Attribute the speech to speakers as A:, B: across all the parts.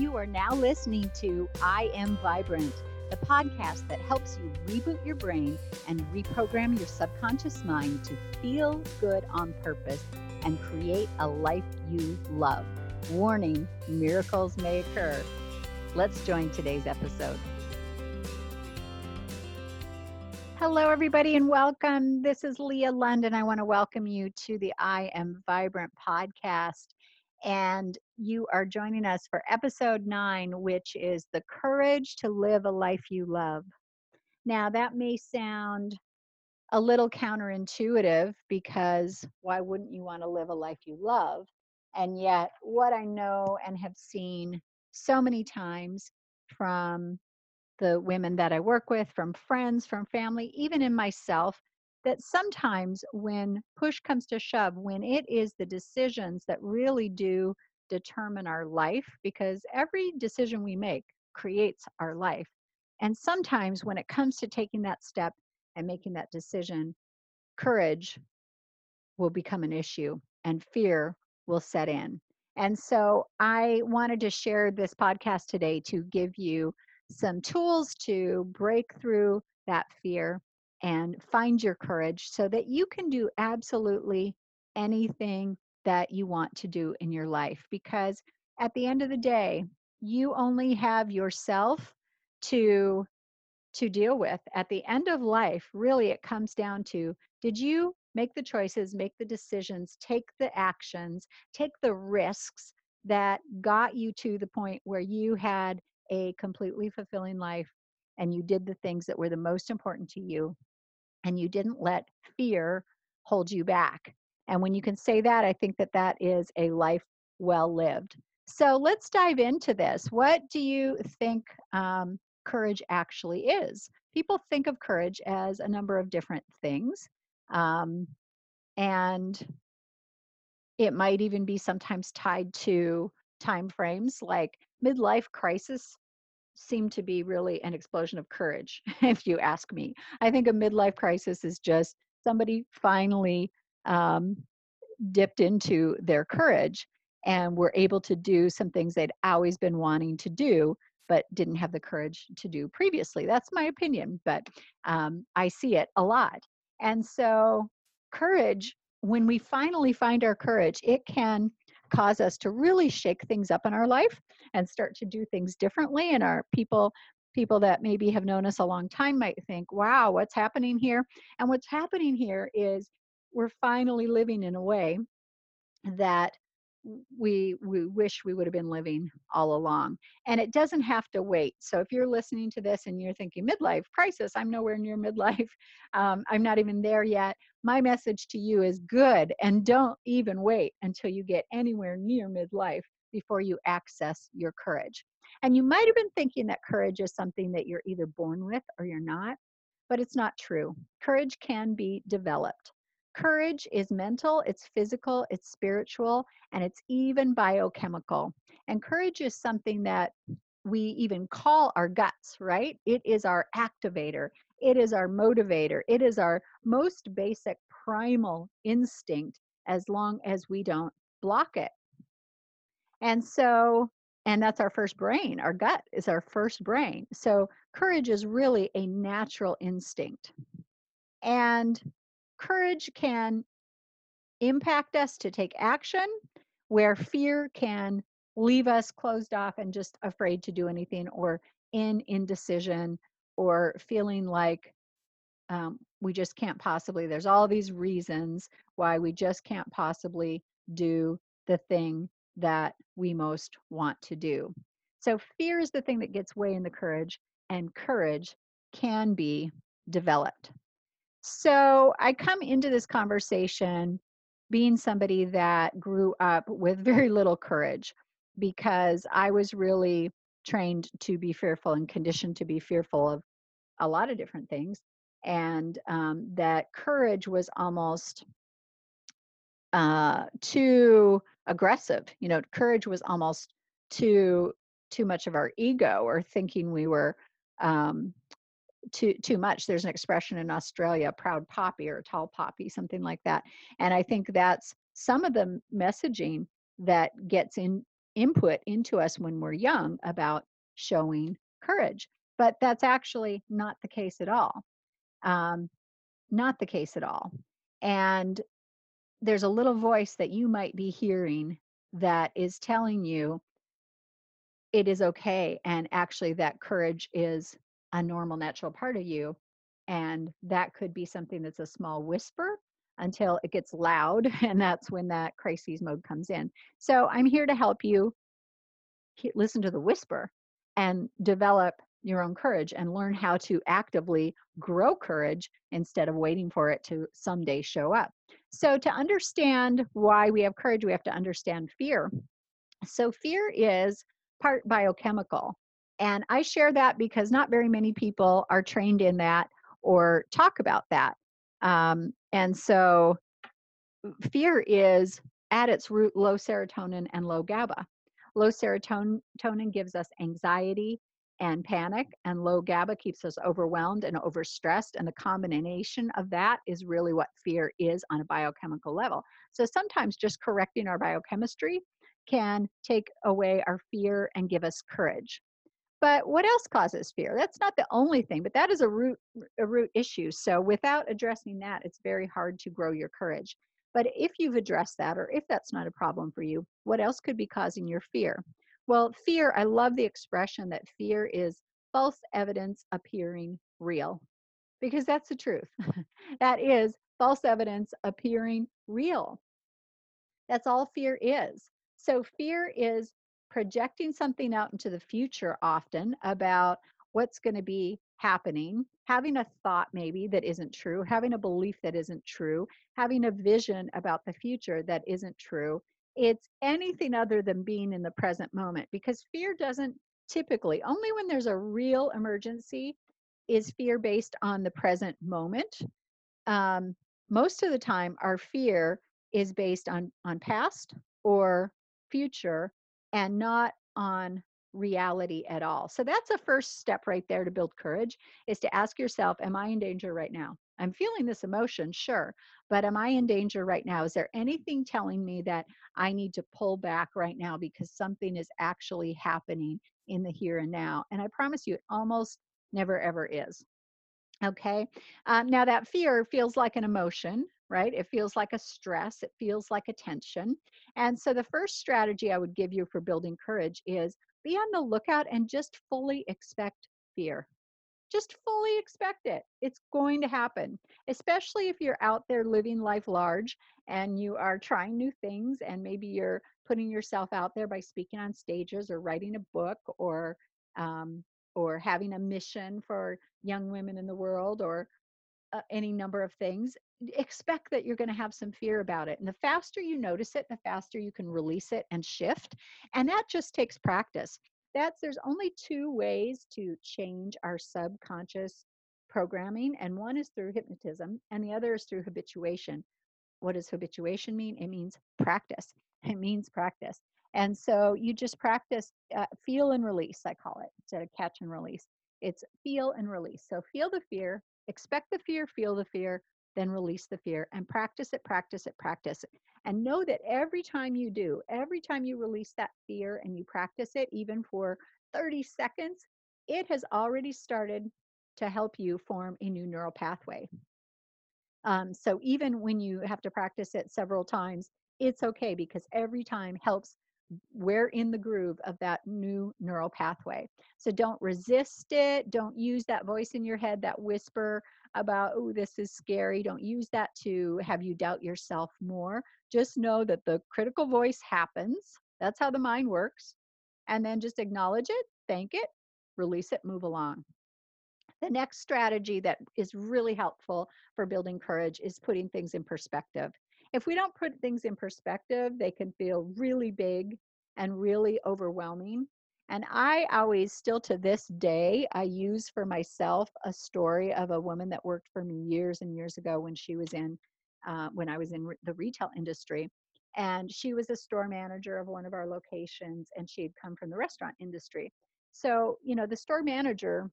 A: You are now listening to I Am Vibrant, the podcast that helps you reboot your brain and reprogram your subconscious mind to feel good on purpose and create a life you love. Warning miracles may occur. Let's join today's episode. Hello, everybody, and welcome. This is Leah Lund. I want to welcome you to the I Am Vibrant podcast and you are joining us for episode nine, which is the courage to live a life you love. Now, that may sound a little counterintuitive because why wouldn't you want to live a life you love? And yet, what I know and have seen so many times from the women that I work with, from friends, from family, even in myself, that sometimes when push comes to shove, when it is the decisions that really do determine our life, because every decision we make creates our life. And sometimes when it comes to taking that step and making that decision, courage will become an issue and fear will set in. And so I wanted to share this podcast today to give you some tools to break through that fear and find your courage so that you can do absolutely anything that you want to do in your life. Because at the end of the day, you only have yourself to to deal with at the end of life really it comes down to did you make the choices make the decisions take the actions take the risks that got you to the point where you had a completely fulfilling life and you did the things that were the most important to you and you didn't let fear hold you back. And when you can say that, I think that that is a life well lived. So let's dive into this. What do you think um, courage actually is? People think of courage as a number of different things. Um, and it might even be sometimes tied to time frames like midlife crisis seem to be really an explosion of courage, if you ask me. I think a midlife crisis is just somebody finally um, dipped into their courage and were able to do some things they'd always been wanting to do but didn't have the courage to do previously that's my opinion but um, i see it a lot and so courage when we finally find our courage it can cause us to really shake things up in our life and start to do things differently and our people people that maybe have known us a long time might think wow what's happening here? And what's happening here is we're finally living in a way that we we wish we would have been living all along. And it doesn't have to wait. So if you're listening to this and you're thinking midlife crisis? I'm nowhere near midlife. Um, i'm not even there yet my message to you is good and don't even wait until you get anywhere near midlife before you access your courage and you might have been thinking that courage is something that you're either born with or you're not but it's not true courage can be developed Courage is mental, it's physical, it's spiritual, and it's even biochemical. And courage is something that we even call our guts, right? It is our activator, it is our motivator, it is our most basic primal instinct as long as we don't block it. And so, and that's our first brain. Our gut is our first brain. So, courage is really a natural instinct. And courage can impact us to take action, where fear can leave us closed off and just afraid to do anything or in indecision or feeling like um, we just can't possibly, there's all these reasons why we just can't possibly do the thing that we most want to do. So, fear is the thing that gets way in the courage, and courage can be developed. So I come into this conversation being somebody that grew up with very little courage because I was really trained to be fearful and conditioned to be fearful of a lot of different things. And um, that courage was almost uh, too aggressive. You know, courage was almost too too much of our ego or thinking we were um, too too much there's an expression in australia proud poppy or tall poppy something like that and i think that's some of the messaging that gets in input into us when we're young about showing courage. But that's actually not the case at all. Um, not the case at all. And there's a little voice that you might be hearing that is telling you it is okay. And actually, that courage is a normal, natural part of you. And that could be something that's a small whisper until it gets loud. And that's when that crises mode comes in. So I'm here to help you listen to the whisper and develop your own courage and learn how to actively grow courage instead of waiting for it to someday show up. So, to understand why we have courage, we have to understand fear. So, fear is part biochemical. And I share that because not very many people are trained in that or talk about that. Um, and so, fear is at its root low serotonin and low GABA. Low serotonin gives us anxiety and panic, and low GABA keeps us overwhelmed and overstressed. And the combination of that is really what fear is on a biochemical level. So sometimes just correcting our biochemistry can take away our fear and give us courage. But what else causes fear? That's not the only thing, but that is a root a root issue. So without addressing that, it's very hard to grow your courage. But if you've addressed that, or if that's not a problem for you, what else could be causing your fear? Well, fear, I love the expression that fear is false evidence appearing real, because that's the truth. that is false evidence appearing real. That's all fear is. So, fear is projecting something out into the future often about what's going to be happening, having a thought maybe that isn't true, having a belief that isn't true, having a vision about the future that isn't true. It's anything other than being in the present moment because fear doesn't typically, only when there's a real emergency, is fear based on the present moment. Um, most of the time, our fear is based on on past or future and not on reality at all. So that's a first step right there to build courage is to ask yourself, am I in danger right now? I'm feeling this emotion, sure, but am I in danger right now? Is there anything telling me that I need to pull back right now because something is actually happening in the here and now? And I promise you, it almost never ever is. Okay. Um, now, that fear feels like an emotion, right? It feels like a stress, it feels like a tension. And so, the first strategy I would give you for building courage is be on the lookout and just fully expect fear. Just fully expect it. It's going to happen, especially if you're out there living life large and you are trying new things and maybe you're putting yourself out there by speaking on stages or writing a book or um, or having a mission for young women in the world or uh, any number of things expect that you're going to have some fear about it and the faster you notice it the faster you can release it and shift and that just takes practice. That's there's only two ways to change our subconscious programming and one is through hypnotism and the other is through habituation. What does habituation mean? It means practice. It means practice. And so you just practice uh, feel and release i call it instead of catch and release. It's feel and release. So feel the fear expect the fear feel the fear then release the fear and practice it practice it practice it and know that every time you do, every time you release that fear and you practice it, even for 30 seconds, it has already started to help you form a new neural pathway. Um, so even when you have to practice it several times, it's okay because every time helps we're in the groove of that new neural pathway. So don't resist it. Don't use that voice in your head, that whisper about, oh, this is scary. Don't use that to have you doubt yourself more. Just know that the critical voice happens. That's how the mind works. And then just acknowledge it, thank it, release it, move along. The next strategy that is really helpful for building courage is putting things in perspective. If we don't put things in perspective, they can feel really big and really overwhelming. And I always, still to this day, I use for myself a story of a woman that worked for me years and years ago when she was in, uh, when I was in re- the retail industry. And she was a store manager of one of our locations, and she had come from the restaurant industry. So, you know, the store manager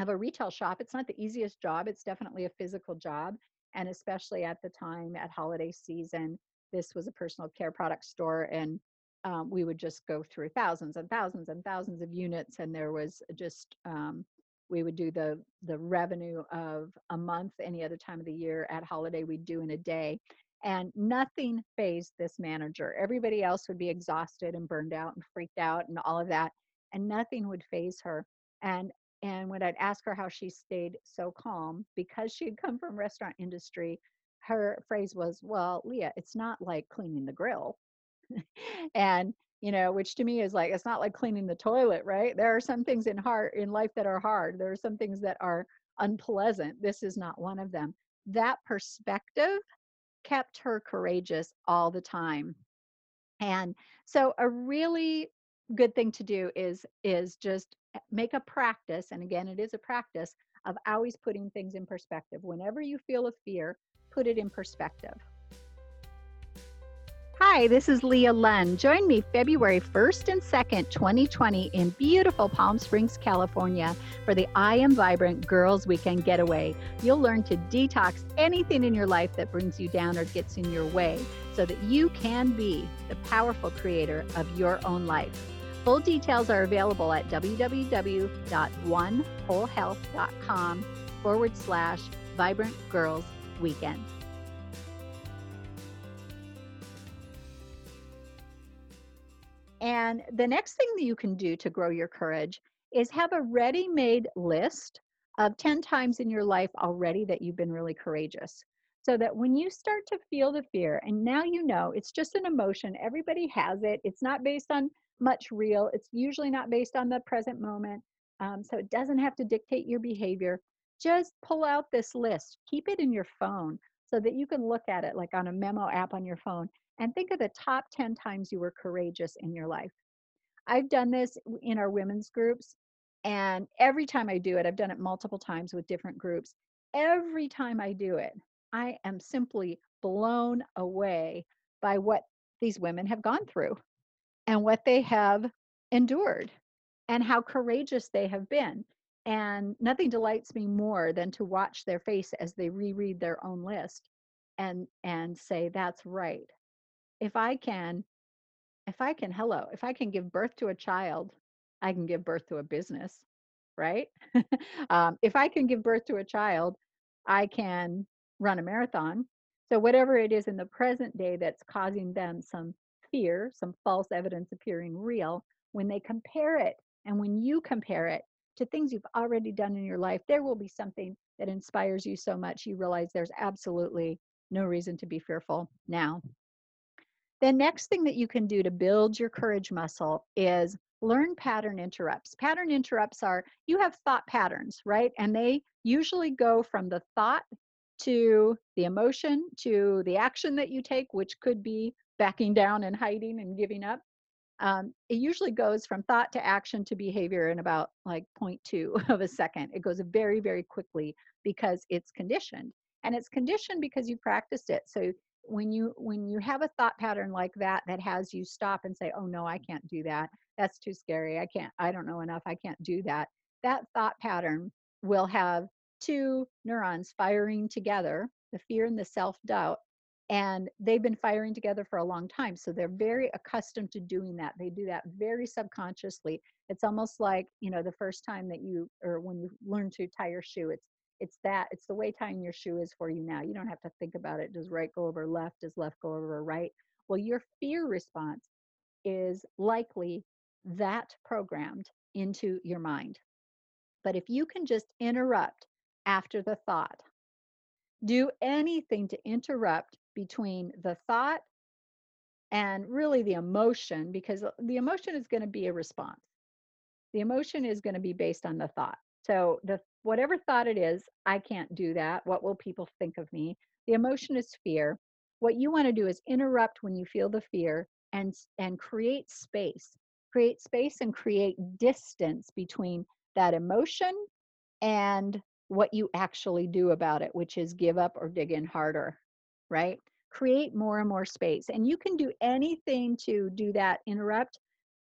A: of a retail shop, it's not the easiest job. It's definitely a physical job. And especially at the time at holiday season, this was a personal care product store. And um, we would just go through thousands and thousands and thousands of units and there was just um, we would do the the revenue of a month any other time of the year at holiday we'd do in a day and nothing fazed this manager everybody else would be exhausted and burned out and freaked out and all of that and nothing would faze her and and when i'd ask her how she stayed so calm because she had come from restaurant industry her phrase was well leah it's not like cleaning the grill. And you know which to me is like it's not like cleaning the toilet right? There are some things in heart in life that are hard. There are some things that are unpleasant. This is not one of them. That perspective kept her courageous all the time. And so a really good thing to do is is just make a practice and again it is a practice of always putting things in perspective whenever you feel a fear put it in perspective Hi, this is Leah Lund. Join me February 1st and 2nd, 2020, in beautiful Palm Springs, California, for the I Am Vibrant Girls Weekend Getaway. You'll learn to detox anything in your life that brings you down or gets in your way so that you can be the powerful creator of your own life. Full details are available at www.onewholehealth.com forward slash vibrant girls weekend. And the next thing that you can do to grow your courage is have a ready made list of 10 times in your life already that you've been really courageous. So that when you start to feel the fear, and now you know it's just an emotion, everybody has it, it's not based on much real, it's usually not based on the present moment. Um, so it doesn't have to dictate your behavior. Just pull out this list, keep it in your phone so that you can look at it like on a memo app on your phone and think of the top 10 times you were courageous in your life. I've done this in our women's groups, and every time I do it, I've done it multiple times with different groups. Every time I do it, I am simply blown away by what these women have gone through and what they have endured and how courageous they have been. And nothing delights me more than to watch their face as they reread their own list and and say that's right if I can, if I can, hello, if I can give birth to a child, I can give birth to a business, right? um, if I can give birth to a child, I can run a marathon. So, whatever it is in the present day that's causing them some fear, some false evidence appearing real, when they compare it and when you compare it to things you've already done in your life, there will be something that inspires you so much you realize there's absolutely no reason to be fearful now. The next thing that you can do to build your courage muscle is learn pattern interrupts. Pattern interrupts are you have thought patterns, right? And they usually go from the thought to the emotion to the action that you take, which could be backing down and hiding and giving up. Um, it usually goes from thought to action to behavior in about like 0.2 of a second. It goes very, very quickly because it's conditioned. And it's conditioned because you practiced it. So when you when you have a thought pattern like that that has you stop and say oh no i can't do that that's too scary i can't i don't know enough i can't do that that thought pattern will have two neurons firing together the fear and the self-doubt and they've been firing together for a long time so they're very accustomed to doing that they do that very subconsciously. It's almost like you know the first time that you or when you learn to tie your shoe it's it's that it's the way tying your shoe is for you now you don't have to think about it does right go over left does left go over right? Well your fear response is likely that programmed into your mind. But if you can just interrupt after the thought do anything to interrupt between the thought and really the emotion because uh, the emotion is going to be a response the emotion is going to be based on the thought so the whatever thought it is, I can't do that. What will people think of me? The emotion is fear. What you want to do is interrupt when you feel the fear and and create space. Create space and create distance between that emotion and what you actually do about it, which is give up or dig in harder, right? Create more and more space. And you can do anything to do that, interrupt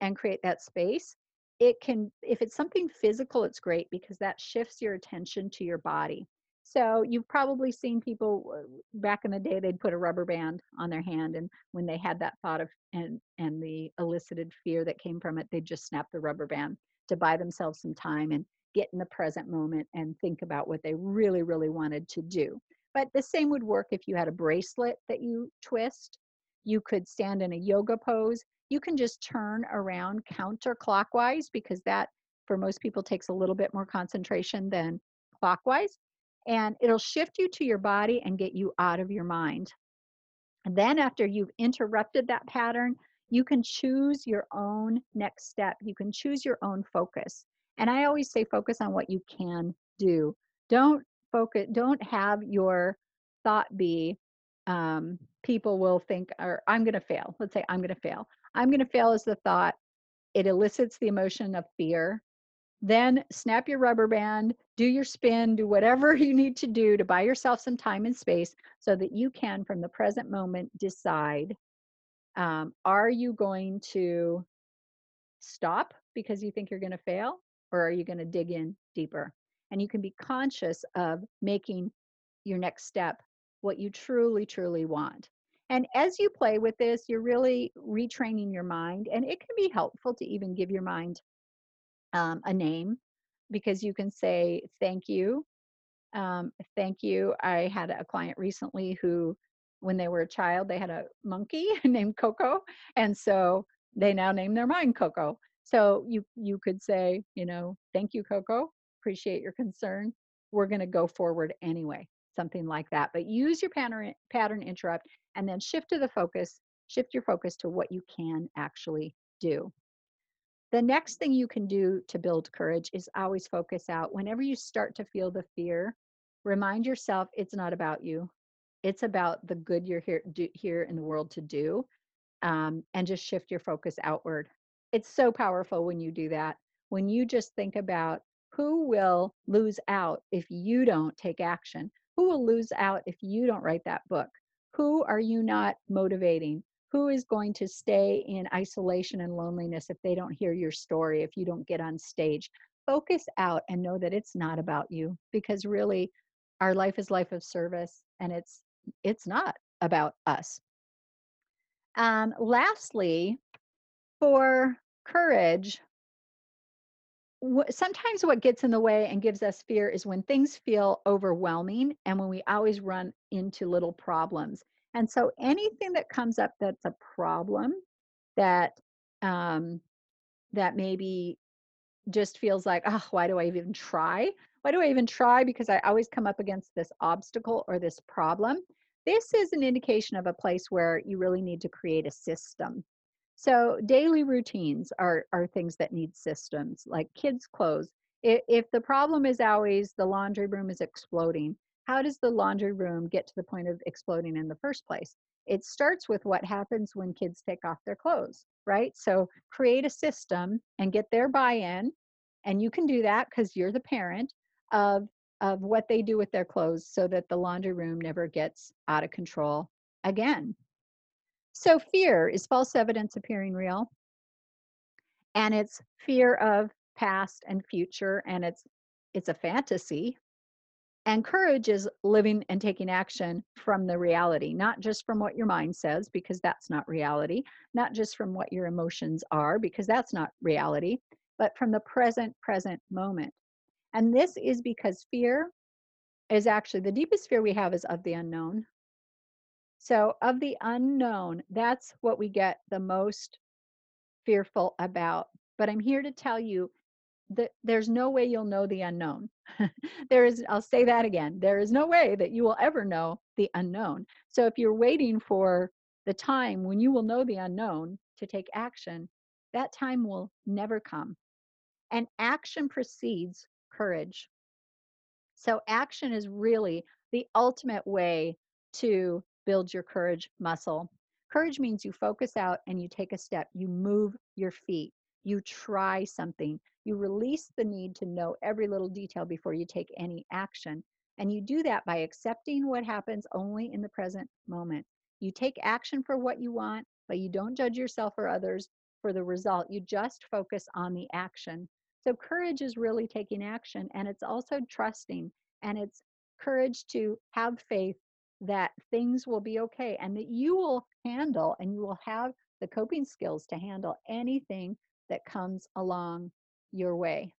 A: and create that space it can if it's something physical it's great because that shifts your attention to your body So you've probably seen people uh, back in the day, they'd put a rubber band on their hand. And when they had that thought of and, and the elicited fear that came from it, they'd just snap the rubber band to buy themselves some time and get in the present moment and think about what they really, really wanted to do. But the same would work if you had a bracelet that you twist. You could stand in a yoga pose. You can just turn around counterclockwise because that, for most people, takes a little bit more concentration than clockwise and it'll shift you to your body and get you out of your mind. And then after you've interrupted that pattern, you can choose your own next step. You can choose your own focus. And I always say focus on what you can do. Don't focus, don't have your thought be um, people will think, or I'm going to fail. Let's say I'm going to fail. I'm going to fail is the thought. It elicits the emotion of fear. Then snap your rubber band, do your spin, do whatever you need to do to buy yourself some time and space so that you can, from the present moment, decide um, are you going to stop because you think you're going to fail or are you going to dig in deeper? And you can be conscious of making your next step what you truly, truly want. And as you play with this, you're really retraining your mind, and it can be helpful to even give your mind um, a name because you can say thank you. Um, thank you. I had a client recently who when they were a child they had a monkey named coco and so they now name their mind coco. So you you could say you know thank you coco appreciate your concern we're going to go forward anyway something like that but use your pattern pattern interrupt and then shift to the focus shift your focus to what you can actually do the next thing you can do to build courage is always focus out. Whenever you start to feel the fear, remind yourself it's not about you. It's about the good you're here do, here in the world to do, um, and just shift your focus outward. It's so powerful when you do that. When you just think about who will lose out if you don't take action, who will lose out if you don't write that book, who are you not motivating? who is going to stay in isolation and loneliness if they don't hear your story, if you don't get on stage? Focus out and know that it's not about you because really our life is life of service and it's it's not about us. Um, lastly, for courage, sometimes what gets in the way and gives us fear is when things feel overwhelming and when we always run into little problems. And so anything that comes up that's a problem that um, that maybe just feels like, oh, why do I even try? Why do I even try? Because I always come up against this obstacle or this problem. This is an indication of a place where you really need to create a system. So daily routines are are things that need systems, like kids' clothes. If, if the problem is always the laundry room is exploding, how does the laundry room get to the point of exploding in the first place? It starts with what happens when kids take off their clothes, right? So create a system and get their buy-in, and you can do that because you're the parent of of what they do with their clothes so that the laundry room never gets out of control again. So fear is false evidence appearing real. And it's fear of past and future and it's it's a fantasy, and courage is living and taking action from the reality, not just from what your mind says, because that's not reality, not just from what your emotions are, because that's not reality, but from the present, present moment. And this is because fear is actually the deepest fear we have is of the unknown. So, of the unknown, that's what we get the most fearful about. But I'm here to tell you that there's no way you'll know the unknown. there is, I'll say that again, there is no way that you will ever know the unknown. So if you're waiting for the time when you will know the unknown to take action, that time will never come. And action precedes courage. So action is really the ultimate way to build your courage muscle. Courage means you focus out and you take a step, you move your feet, you try something, you release the need to know every little detail before you take any action. And you do that by accepting what happens only in the present moment. You take action for what you want, but you don't judge yourself or others for the result. You just focus on the action. So, courage is really taking action and it's also trusting and it's courage to have faith that things will be okay and that you will handle and you will have the coping skills to handle anything that comes along your way.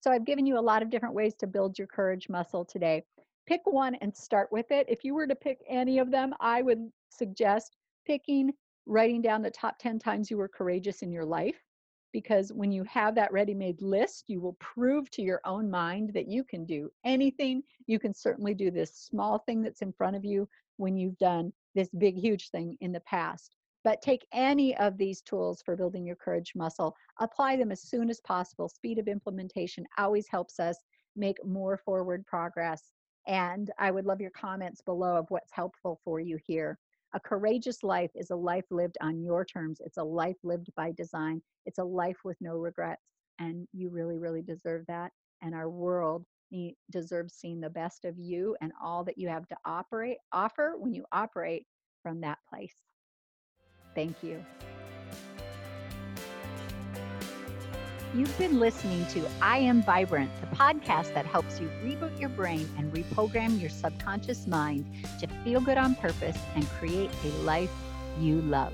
A: So I've given you a lot of different ways to build your courage muscle today. Pick one and start with it. If you were to pick any of them, I would suggest picking writing down the top 10 times you were courageous in your life because when you have that ready made list, you will prove to your own mind that you can do anything. You can certainly do this small thing that's in front of you when you've done this big, huge thing in the past. But take any of these tools for building your courage muscle, apply them as soon as possible. Speed of implementation always helps us make more forward progress. And I would love your comments below of what's helpful for you here. A courageous life is a life lived on your terms. It's a life lived by design. It's a life with no regrets. And you really, really deserve that. And our world deserves seeing the best of you and all that you have to operate, offer when you operate from that place. Thank you. You've been listening to I Am Vibrant, the podcast that helps you reboot your brain and reprogram your subconscious mind to feel good on purpose and create a life you love.